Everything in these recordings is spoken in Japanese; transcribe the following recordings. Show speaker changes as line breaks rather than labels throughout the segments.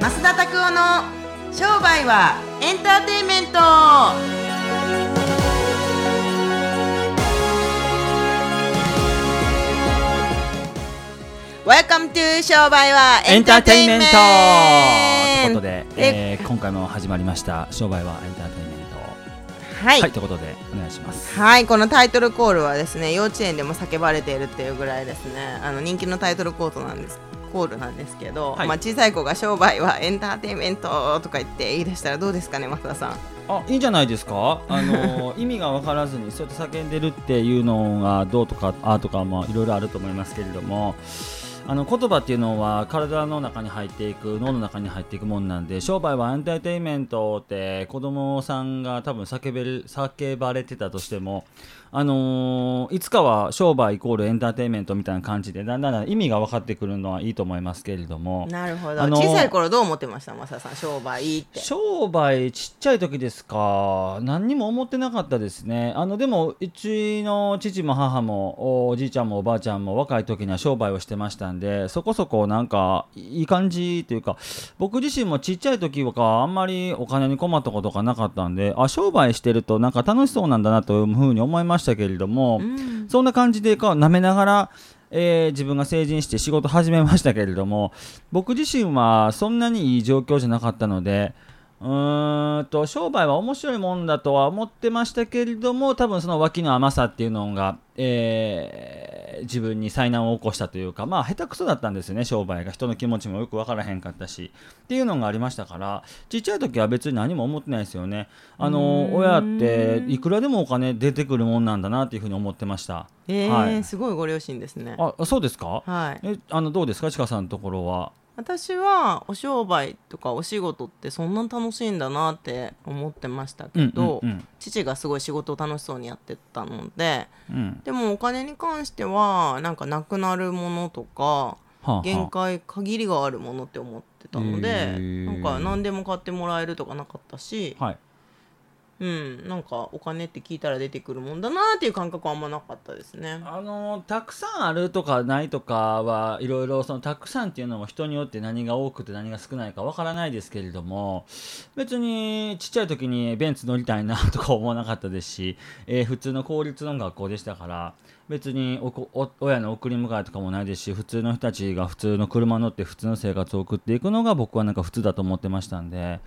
増田拓夫の商売はエンターテインメント。 Welcome to 商売はエンターテインメント。
ということで、
え
えー今回も始まりました。商売はエンターテインメント。
はい、
はいということでお願いします。
はい、このタイトルコールはですね幼稚園でも叫ばれているっていうぐらいですね。あの人気のタイトルコールなんですコールなんですけど、
はい。
まあ、小さい子が商売はエンターテインメントとか言って言い出したらどうですかね増田さん。
あいいんじゃないですか？あの 意味が分からずにそうやって叫んでるっていうのがどうとかあーとかもいろいろあると思いますけれどもあの言葉っていうのは体の中に入っていく脳の中に入っていくもんなんで商売はエンターテインメントって子供さんが多分叫べる叫ばれてたとしてもあのーいつかは商売イコールエンターテインメントみたいな感じでだんだん意味が分かってくるのはいいと思いますけれども。
なるほど、
あのー
小さい頃どう思ってました？増田さん商売って。
商売ちっちゃい時ですか？何にも思ってなかったですね。あのでもうちの父も母もおじいちゃんもおばあちゃんも若い時には商売をしてましたんでそこそこなんかいい感じというか僕自身もちっちゃい時はあんまりお金に困ったことがなかったんであ商売してるとなんか楽しそうなんだなというふうに思いましたけれども、
うん。
そんな感じでか舐めながら、えー自分が成人して仕事始めましたけれども僕自身はそんなにいい状況じゃなかったのでうーんと商売は面白いもんだとは思ってましたけれども多分その脇の甘さっていうのが、えー自分に災難を起こしたというかまあ下手くそだったんですよね商売が。人の気持ちもよく分からへんかったしっていうのがありましたからちっちゃい時は別に何も思ってないですよね。あの親っていくらでもお金出てくるもんなんだなっていうふうに思ってました。
えー
はい。
すごいご両親ですね。
あ、そうですか？
はい。
え、あのどうですか、ちかさんのところは。
私はお商売とかお仕事ってそんな楽しいんだなって思ってましたけど、父がすごい仕事を楽しそうにやってたので
うん。うん
でもお金に関してはなんかなくなるものとか
はあはあ
限界限りがあるものって思ってたの
へ
で
ー
なんか何でも買ってもらえるとかなかったし、
はい。
うん、なんかお金って聞いたら出てくるもんだなっていう感覚はあんまなかったですね。
あのたくさんあるとかないとかはいろいろそのたくさんっていうのも人によって何が多くて何が少ないかわからないですけれども別にちっちゃい時にベンツ乗りたいなとか思わなかったですし、えー普通の公立の学校でしたから別に親の送り迎えとかもないですし普通の人たちが普通の車乗って普通の生活を送っていくのが僕はなんか普通だと思ってましたんで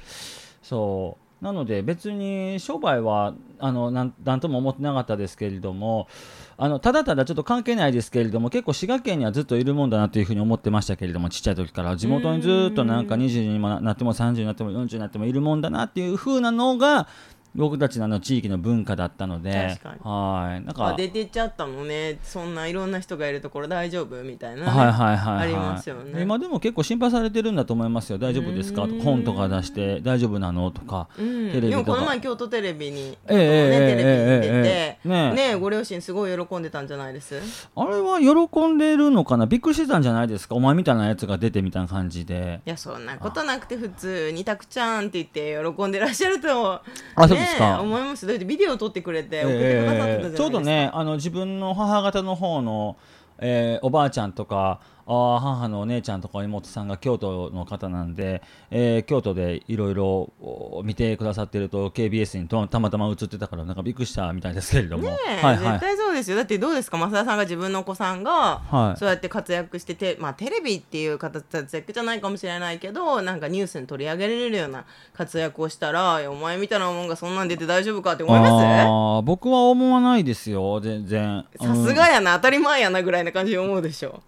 そうなので別に商売はあのなんとも思ってなかったですけれどもあのただただちょっと関係ないですけれども結構滋賀県にはずっといるもんだなというふうに思ってましたけれどもちっちゃい時から。地元にずっとなんか20にもななっても30になっても40になってもいるもんだなっていうふうなのが僕たちのあの地域の文化だったので
確かに。
はい。なん
あ
か
出てっちゃったのね。そんないろんな人がいるところ大丈夫みたいなね、
はいはいはい、はい、
ありますよね。
今でも結構心配されてるんだと思いますよ。大丈夫ですか？とか本とか出して大丈夫なの？とか
うん、
テレビとか。
でもこの前京都テレビに、ね、テレビに出て、
ええね
ねご両親すごい喜んでたんじゃないです？
あれは喜んでるのかな？びっくりしてたんじゃないですか？お前みたいなやつが出てみたいな感じで。
いやそんなことなくて普通にたくちゃんって言って喜んでらっしゃると
あそうですか？
ね思います。だってビデオ撮ってくれて送ってくださってたじゃないですか、
ええ。ちょうどねあの自分の母方の方の、えーおばあちゃんとかあー母のお姉ちゃんとか妹さんが京都の方なんで、えー京都でいろいろお見てくださってると KBS にとたまたま映ってたからなんかびっくりしたみたいですけれども、
ねえ
はいはい。
絶対そうですよ。だってどうですか？増田さんが自分のお子さんが、
はい。
そうやって活躍してて、まあ、テレビっていう形活躍じゃないかもしれないけどなんかニュースに取り上げられるような活躍をしたらお前みたいなもんがそんなん出て大丈夫かって思いま
あー僕は思わないですよ全然。
すさすがやな、当たり前やなぐらいな感じで思うでしょ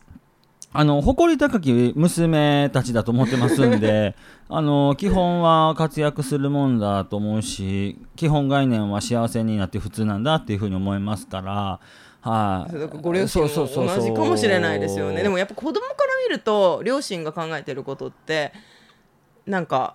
あの誇り高き娘たちだと思ってますんで あの基本は活躍するもんだと思うし基本概念は幸せになって普通なんだっていうふうに思いますから。はい、
だからご両親も同じかもしれないですよねでもやっぱ子供から見ると両親が考えてることってなんか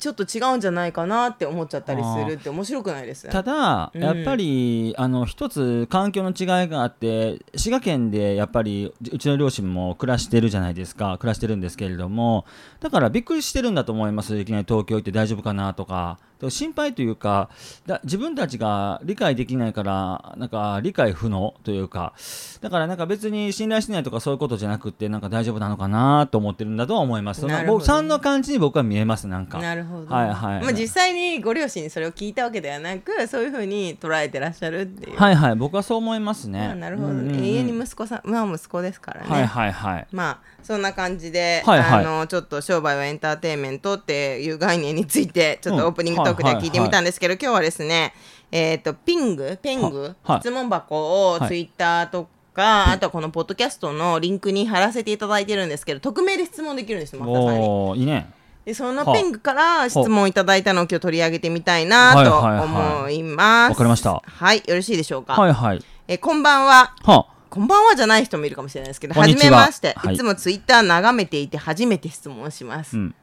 ちょっと違うんじゃないかなって思っちゃったりするって面白くないです
ただ、
うん。
やっぱりあの一つ環境の違いがあって滋賀県でやっぱりうちの両親も暮らしてるじゃないですか。暮らしてるんですけれども。だからびっくりしてるんだと思います。いきなり東京行って大丈夫かなとか。心配というかだ自分たちが理解できないからなんか理解不能というか。だからなんか別に信頼してないとかそういうことじゃなくてなんか大丈夫なのかなと思ってるんだとは思います。その
なるほどね。
僕3の感じに僕は見えますなんか。
なるほど、
はいはい。
まあ、実際にご両親にそれを聞いたわけではなくそういうふうに捉えてらっしゃるっていう、
はいはい。僕はそう思いますね。
あなるほど、
うんうんうん。
永遠に息子さんまあ息子ですからね、
はいはいはい。
まあそんな感じで、
はいはい。
あのちょっと商売はエンターテインメントっていう概念についてちょっ
うん。
とオープニングトークでは聞いてみたんですけど、今日はですねえっ、とピングペング、
ははい。
質問箱を
はい。
ツイッターとか、あとはこのポッドキャストのリンクに貼らせていただいてるんですけど匿名で質問できるんですよ増田さんに。
いいね。
でその
は
ピングから質問いただいたのを今日取り上げてみたいなと思います。
わかりました
はい、よろしいでしょうか？
はいはい。
えこんばんは。
は
こんばんはじゃない人もいるかもしれないですけど、はじ
こんにちは
めまして、
はい
いつもツイッター眺めていて初めて質問します。
うん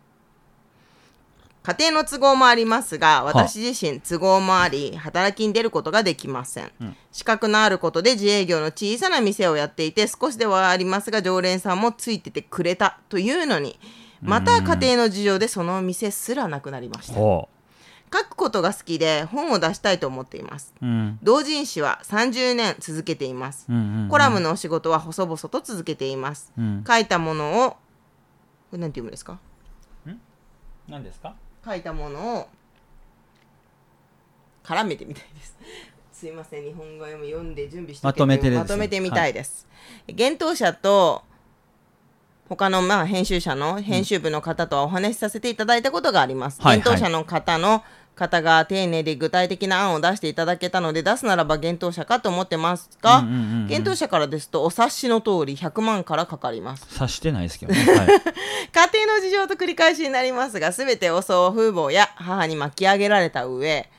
家庭の都合もありますが、私自身都合もあり、働きに出ることができません。資格のあることで自営業の小さな店をやっていて、少しではありますが、常連さんもついててくれたというのに、また家庭の事情でその店すらなくなりました。
ほ
書くことが好きで本を出したいと思っています。
う。うん
同人誌は30年続けています。
うんうんうん
コラムのお仕事は細々と続けています。
うん。
書いたものを、これなんて読むんですか？
何ですか？
書いたものを絡めてみたいです。すいません、日本語読み読んで準備して
まとめて
まとめてみたいです。幻冬者と他のまあ編集者の編集部の方とはお話しさせていただいたことがあります。
はいはい
幻冬者の方の方が丁寧で具体的な案を出していただけたので出すならば幻冬者かと思ってますが、
うんうんうんうん
幻冬者からですとお察しの通り100万からかかります。
察してないですけどね。はい。
家庭の事情と繰り返しになりますが全てを祖父母や母に巻き上げられた上。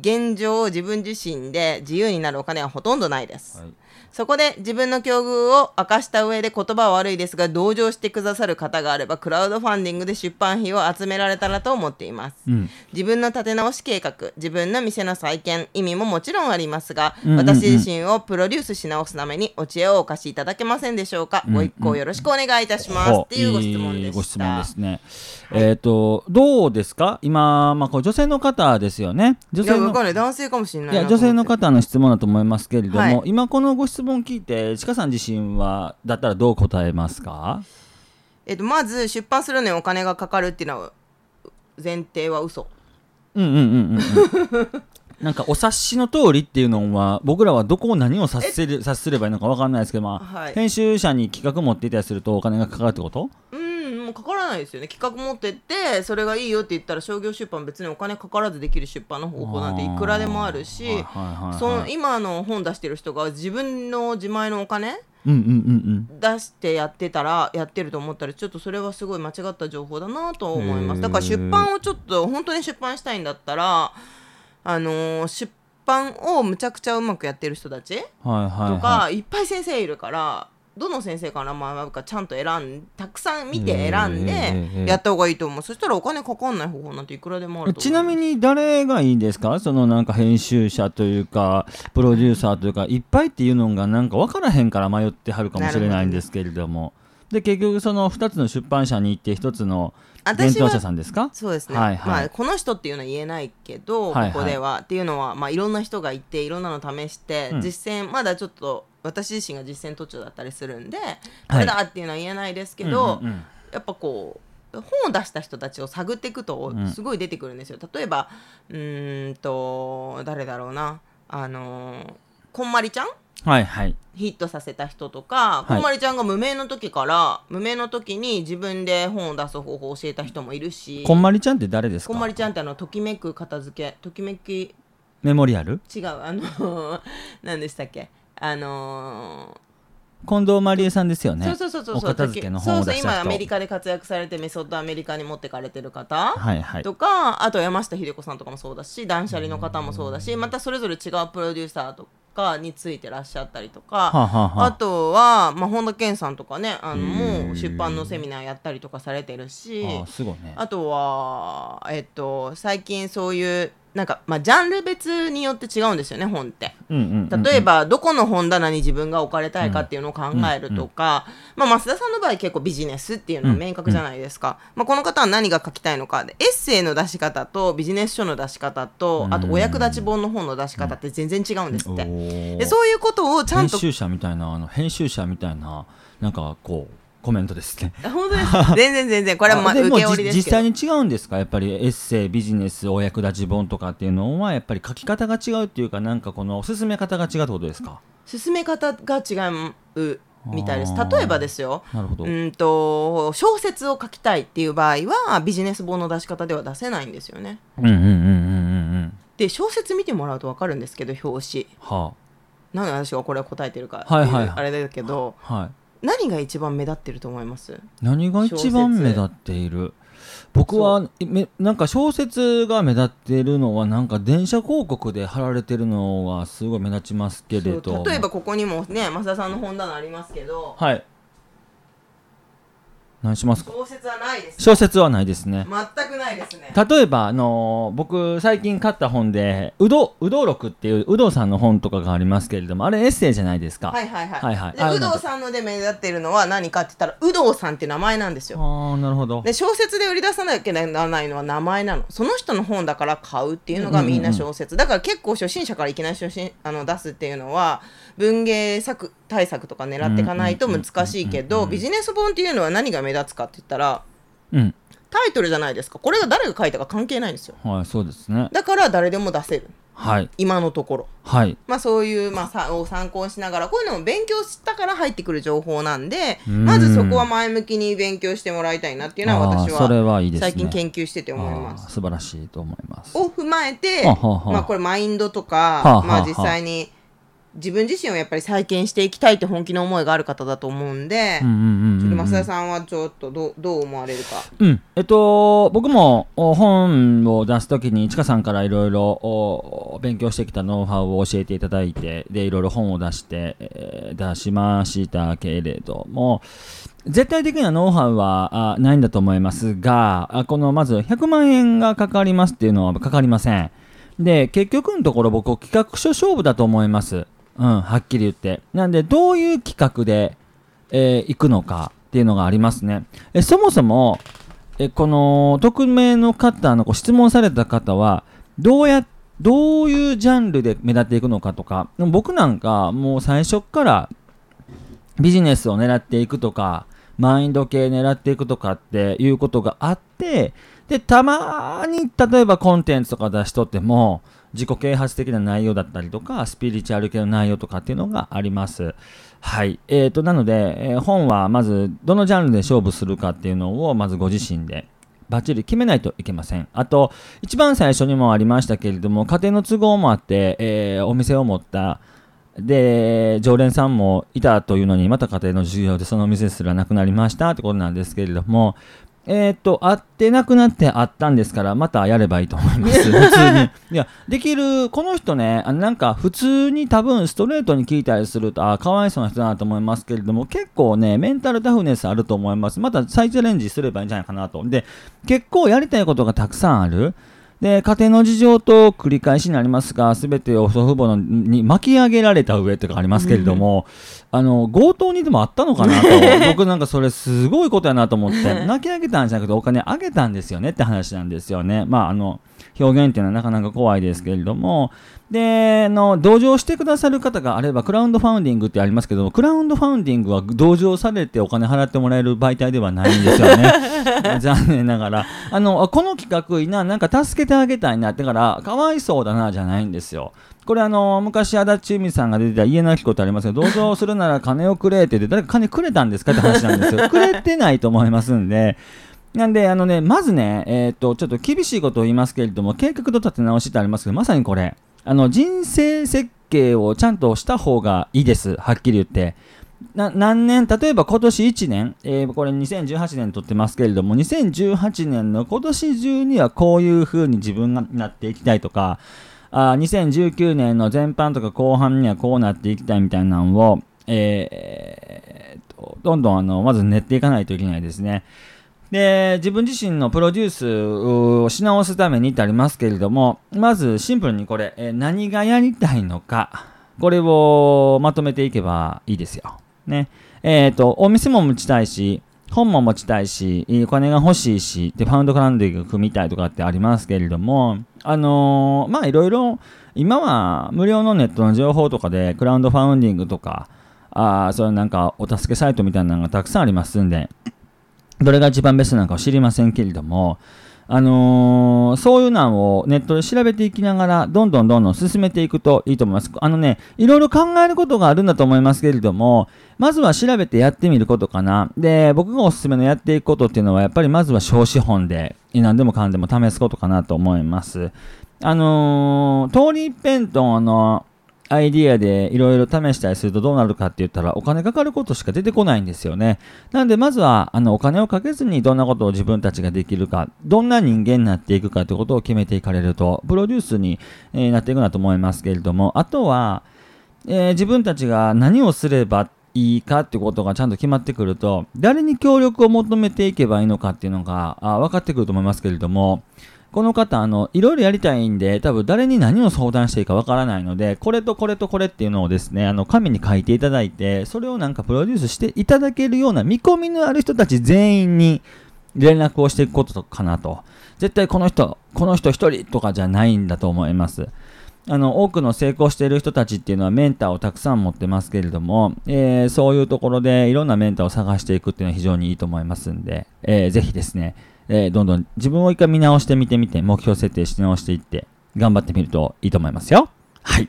現状自分自身で自由になるお金はほとんどないです、
はい
そこで自分の境遇を明かした上で言葉は悪いですが同情してくださる方があればクラウドファンディングで出版費を集められたらと思っています、
うん。
自分の立て直し計画自分の店の再建意味ももちろんありますが、
うんうんうん。
私自身をプロデュースし直すためにお知恵をお貸しいただけませんでしょうか、
うん
ご一行よろしくお願いいたします、
ほ
っていうご質問で
ご質問ですね。えっとどうですか？今まあこう女性の方ですよね。女性の
男性かもしれない
女性の
方
方の質問だと思いますけれども、
はい。
今このご質問聞いてちかさん自身はだったらどう答えますか？
えっと、まず出版するのにお金がかかるっていうのは前提は嘘。
うんうんうんうんうん。なんかお察しの通りっていうのは僕らはどこを何を察せる察すればいいのかわかんないですけど、まあ
はい。
編集者に企画持っていたりするとお金がかかるってこと？
うんもうかからないですよね。企画持ってってそれがいいよって言ったら商業出版別にお金かからずできる出版の方法なんていくらでもあるしその今の本出してる人が自分の自前のお金
うんうんうん
出してやってたらやってると思ったらちょっとそれはすごい間違った情報だなと思います。だから出版をちょっと本当に出版したいんだったらあのー出版をむちゃくちゃうまくやってる人たち
うんはいはい。
とか、、
はい
っぱい先生いるからどの先生から学ぶかちゃんと選んたくさん見て選ん
ええ
でやった方がいいと思う、そしたらお金かかんない方法なんていくらでもあると思う。
ちなみに誰がいいですか？そのなんか編集者というかプロデューサーというかいっぱいっていうのがなんか分からへんから迷ってはるかもしれないんですけれども。で結局その2つの出版社に行って1つの伝統者さんですか？
そうですね、
はいはい。
まあ、この人っていうのは言えないけど、
はいはい。
ここではっていうのは、まあ、いろんな人がいていろんなの試して、
うん。
実践まだちょっと私自身が実践途中だったりするんで、これだっていうのは言えないですけど、
うんうんうん。
やっぱこう本を出した人たちを探っていくと
うん。
すごい出てくるんですよ。例えばうーんと誰だろうな。あのーこんまりちゃん？
はいはい。
ヒットさせた人とか、
い。
こんまりちゃんが無名の時から無名の時に自分で本を出す方法を教えた人もいるし
こんまりちゃんって誰ですか？
こんまりちゃんってあのときめく片付けときめき
メモリアル？
違うあの 何でしたっけ？あの
近藤まりえさんですよ
ー
ね。
そうそうそうそう。
お片付けの
そうそう
本を出した人。
今アメリカで活躍されてメソッドアメリカに持ってかれてる方、
はいはい。
とかあと山下秀子さんとかもそうだし断捨離の方もそうだしまたそれぞれ違うプロデューサーと家についてらっしゃったりとか、
はあはあはあ。
あとは、まあ、本田健さんとかねあのもう出版のセミナーやったりとかされてるし。
あね。
あとは、えっと、最近そういうなんか、まあ、ジャンル別によって違うんですよね本って。例えば、どこの本棚に自分が置かれたいかっていうのを考えるとか、まあ、増田さんの場合結構ビジネスっていうのは明確じゃないですか、まあ、この方は何が書きたいのか。でエッセイの出し方とビジネス書の出し方とあとお役立ち本の本の出し方って全然違うんですって、でそういうことをちゃんと
編集者みたいなあの編集者みたいななんかこうコメントですね。
本当です 全然全然。これはまあ受け売りですけど。
じ実際に違うんですか？やっぱりエッセイビジネスお役立ち本とかっていうのはやっぱり書き方が違うっていうかなんかこの進め方が違うってことですか？
進め方が違うみたいです。例えばですよ。
なるほど、
うんと小説を書きたいっていう場合はビジネス本の出し方では出せないんですよね。
うんうんうんうんうんうん。
で小説見てもらうと分かるんですけど表紙。
は
なんで私がこれを答えてるかっていう、
はいはいはい。
あれだけど。
あはい
何が一番目立ってると思います？
何が一番目立っている？僕はめなんか小説が目立っているのはなんか電車広告で貼られてるのはすごい目立ちますけれど。
例えばここにもね増田さんの本棚ありますけど。
はい何しますか？
小説はないです
小説はないですね。
全くないですね。
例えば、あのー僕最近買った本でうどうどう録っていう有働さんの本とかがありますけれどもあれエッセイじゃないですか、
はいはいはい、
はいはい。
有働さんので目立っているのは何かって言ったら有働さんって名前なんですよ。
ああなるほど。
で小説で売り出さなきゃならないのは名前なのその人の本だから買うっていうのがみんな小説、だから結構初心者からいきなり初心あの出すっていうのは文芸作対策とか狙っていかないと難しいけどビジネス本っていうのは何が目立つかって言ったら
うん。
タイトルじゃないですか。これが誰が書いたか関係ないんですよ。
はいそうですね。
だから誰でも出せる。
はい。
今のところ。
はい。
まあそういう、まあ、さを参考にしながらこういうのも勉強したから入ってくる情報なんで
うん。
まずそこは前向きに勉強してもらいたいなっていうのは私は
はいいですね。
最近研究してて思います。
あー素晴らしいと思います。
を踏まえて、まあ、これマインドとか、まあ、実際に自分自身をやっぱり再建していきたいって本気の思いがある方だと思うんで、増田さんはちょっとどうどう思われるか。
うん、えっと、僕もお本を出すときに、ちかさんからいろいろお勉強してきたノウハウを教えていただいて、で、いろいろ本を出して、えー出しましたけれども、絶対的なノウハウはあないんだと思いますが、あこのまず100万円がかかりますっていうのはかかりません。で、結局のところ僕、企画書勝負だと思います。うん、はっきり言って。なんで、どういう企画で、えー行くのかっていうのがありますね。えそもそも、えこの匿名の方のこう質問された方はどうやどういうジャンルで目立っていくのかとか僕なんかもう最初からビジネスを狙っていくとかマインド系狙っていくとかっていうことがあってでたまに例えばコンテンツとか出しとっても自己啓発的な内容だったりとかスピリチュアル系の内容とかっていうのがあります。はい。えー、と、なので、えー本はまずどのジャンルで勝負するかっていうのをまずご自身でバッチリ決めないといけません。あと、一番最初にもありましたけれども、家庭の都合もあって、えーお店を持った、で、常連さんもいたというのに、また家庭の授業でそのお店すらなくなりましたってことなんですけれども、えっ、と、会ってなくなって会ったんですから、またやればいいと思います。普通に。いや、できる、この人ね、あのなんか普通に多分ストレートに聞いたりすると、あかわいそうな人だなと思いますけれども、結構ね、メンタルタフネスあると思います。また再チャレンジすればいいんじゃないかなと。で、結構やりたいことがたくさんある。で、家庭の事情と繰り返しになりますが、すべてを祖父母のに巻き上げられた上とかありますけれども、あの、強盗にでもあったのかなと、僕なんかそれすごいことやなと思って、泣き上げたんじゃなくてお金あげたんですよねって話なんですよね。まあ、あの、表現っていうのはなかなか怖いですけれども、で、あの、同情してくださる方があれば、クラウンドファウンディングってありますけども、クラウンドファウンディングは同情されてお金払ってもらえる媒体ではないんですよね。残念ながら。あの、あこの企画いいな、なんか助けてあげたいな、だから、かわいそうだな、じゃないんですよ。これあの昔足立由美さんが出てた家なき子ってありますけど同情するなら金をくれって言って誰か金くれたんですかって話なんですよ。くれてないと思いますんで。なんであのねまずねえーっとちょっと厳しいことを言いますけれども計画と立て直しってありますけどまさにこれ。あの人生設計をちゃんとした方がいいですはっきり言って。な何年例えば今年1年、えーこれ2018年撮ってますけれども2018年の今年中にはこういう風に自分がなっていきたいとかあ2019年の前半とか後半にはこうなっていきたいみたいなのを、えー、どんどんあのまず練っていかないといけないですね。で自分自身のプロデュースをし直すために至りますけれどもまずシンプルにこれ、え何がやりたいのかこれをまとめていけばいいですよ。ね。えっ、ー、と、お店も持ちたいし、本も持ちたいし、お金が欲しいし、で、ファウンドクランディング組みたいとかってありますけれども、あのー、まあいろいろ、今は無料のネットの情報とかで、クラウドファウンディングとか、あそういうなんかお助けサイトみたいなのがたくさんありますんで、どれが一番ベストなのかを知りませんけれども、あのー、そういうのをネットで調べていきながら、どんどんどんどん進めていくといいと思います。あのね、いろいろ考えることがあるんだと思いますけれども、まずは調べてやってみることかな。で、僕がおすすめのやっていくことっていうのは、やっぱりまずは小資本で、何でもかんでも試すことかなと思います。あのー、通り一辺と、あのアイディアでいろいろ試したりするとどうなるかって言ったらお金かかることしか出てこないんですよね。なんでまずはあのお金をかけずにどんなことを自分たちができるか、どんな人間になっていくかということを決めていかれると、プロデュースに、え、なっていくなと思いますけれども、あとは、えー、自分たちが何をすればいいかってことがちゃんと決まってくると、誰に協力を求めていけばいいのかっていうのがあ分かってくると思いますけれども、この方、あの、いろいろやりたいんで、多分誰に何を相談していいかわからないので、これとこれとこれっていうのをですね、あの、紙に書いていただいて、それをなんかプロデュースしていただけるような見込みのある人たち全員に連絡をしていくことかなと。絶対この人、この人一人とかじゃないんだと思います。あの多くの成功している人たちっていうのはメンターをたくさん持ってますけれども、えー、そういうところでいろんなメンターを探していくっていうのは非常にいいと思いますんで、えー、ぜひですね、えー、どんどん自分を一回見直してみてみて、目標設定し直していって、頑張ってみるといいと思いますよ。はい。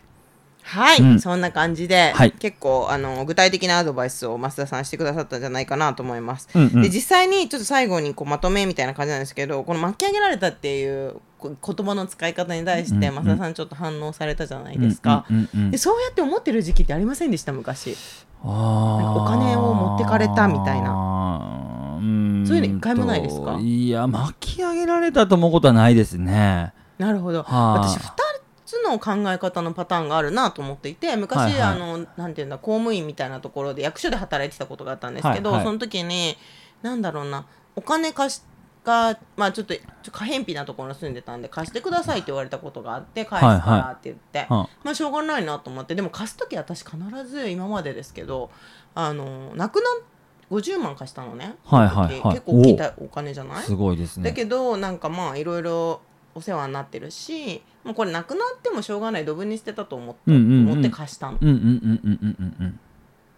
はい、うん、そんな感じで、はい、結構あの具体的なアドバイスを増田さんしてくださったんじゃないかなと思います。うんうん、で実際にちょっと最後にこうまとめみたいな感じなんですけどこの巻き上げられたっていう言葉の使い方に対して増田さんちょっと反応されたじゃないですか。でそうやって思ってる時期ってありませんでした昔。お金を持ってかれたみたいな。そういうの一回もないですか？
いや巻き上げられたと思うことはないですね。
なるほど、私2つの考え方のパターンがあるなと思っていて昔、はいはい、あのなんていうんだ公務員みたいなところで役所で働いてたことがあったんですけど、はいはい、その時になんだろうなお金貸しが、まあ、ちょっと可返費なところに住んでたんで貸してくださいって言われたことがあって返すからって言って、はいはい、まあしょうがないなと思って。でも貸す時私必ず今までですけどあの亡くなっ50万貸したのね、
はいはいはい、
結構大きいお金じゃない？
すごいですね。
だけどなんかまあいろいろお世話になってるしもうこれなくなってもしょうがないドブに捨てたと思って,、思って貸したの、うんうんうんうんうんうん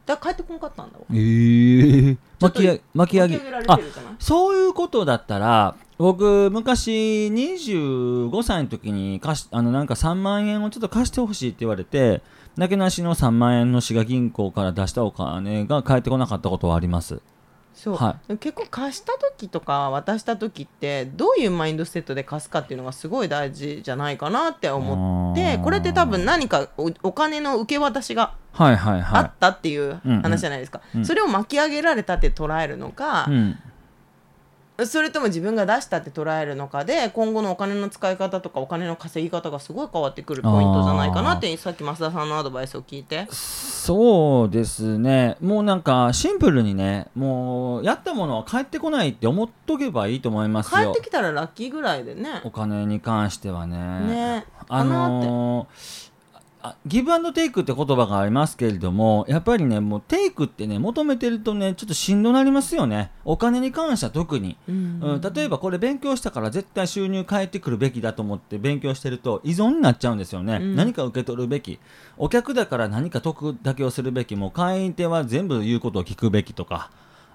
だ帰ってこんかったんだわ。
ええ。ー、巻き巻き上げあそういうことだったら僕昔25歳の時に貸しあのなんか3万円をちょっと貸してほしいって言われてなけなしの3万円の滋賀銀行から出したお金が返ってこなかったことはあります。
そう、はい、結構貸した時とか渡した時ってどういうマインドセットで貸すかっていうのがすごい大事じゃないかなって思ってこれって多分何かお金の受け渡しがあったっていう話じゃないですか、それを巻き上げられたって捉えるのか、うんそれとも自分が出したって捉えるのかで今後のお金の使い方とかお金の稼ぎ方がすごい変わってくるポイントじゃないかなってさっき増田さんのアドバイスを聞いて。
そうですね。もうなんかシンプルにねもうやったものは返ってこないって思っとけばいいと思いますよ。
返ってきたらラッキーぐらいでね。
お金に関してはね。
ね。
あのーあギブアンドテイクって言葉がありますけれどもやっぱりねもうテイクってね求めてるとねちょっとしんどなりますよね。お金に関しては特に、うん、うん、例えばこれ勉強したから絶対収入返ってくるべきだと思って勉強してると依存になっちゃうんですよね、うん、何か受け取るべき。お客だから何か得だけをするべき。もう会員手は全部言うことを聞くべきとか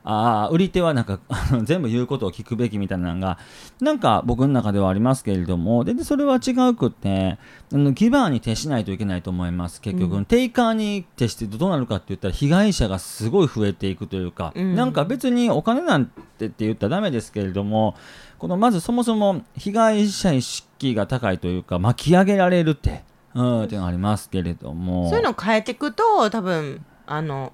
あ売り手はなんか 全部言うことを聞くべきみたいなのがなんか僕の中ではありますけれどもでそれは違うくってあのギバーに徹しないといけないと思います。結局、うん、テイカーに徹してどうなるかって言ったら被害者がすごい増えていくというか、うん、なんか別にお金なんてって言ったらダメですけれどもこのまずそもそも被害者意識が高いというか巻き上げられるって、うん、っていうのがありますけれども。
そういうのを変えていくと多分あの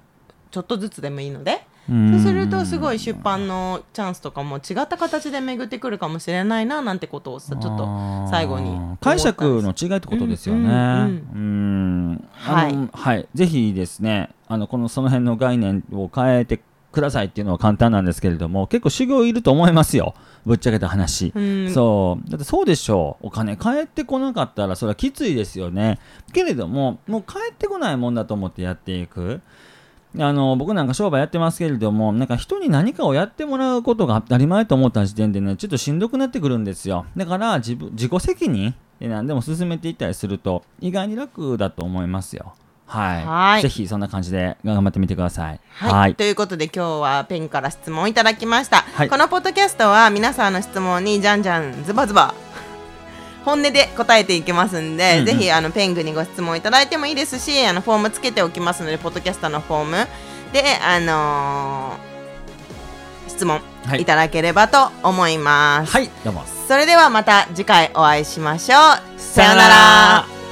ちょっとずつでもいいのでそうするとすごい出版のチャンスとかも違った形で巡ってくるかもしれないななんてことをさちょっと最後に
解釈の違いってことですよね。はい、ぜひですねあのこのその辺の概念を変えてくださいっていうのは簡単なんですけれども結構修行いると思いますよ。ぶっちゃけた話、
うん。
そう。だってそうでしょ。うお金返ってこなかったらそれはきついですよね。けれどももう返ってこないもんだと思ってやっていくあの僕なんか商売やってますけれどもなんか人に何かをやってもらうことが当たり前と思った時点でねちょっとしんどくなってくるんですよ。だから自分自己責任で何でも進めていったりすると意外に楽だと思いますよ。はい。
はい。
ぜひそんな感じで頑張ってみてください。
はい、ということで今日はペンから質問をいただきました、
はい。
このポッドキャストは皆さんの質問にじゃんじゃんズバズバ本音で答えていきますんで、
うんうん。
ぜひあのペングにご質問いただいてもいいですしあのフォームつけておきますのでポッドキャストのフォームであのー質問
はい。
いただければと思います、
はいどうも。
それではまた次回お会いしましょう。さような
ら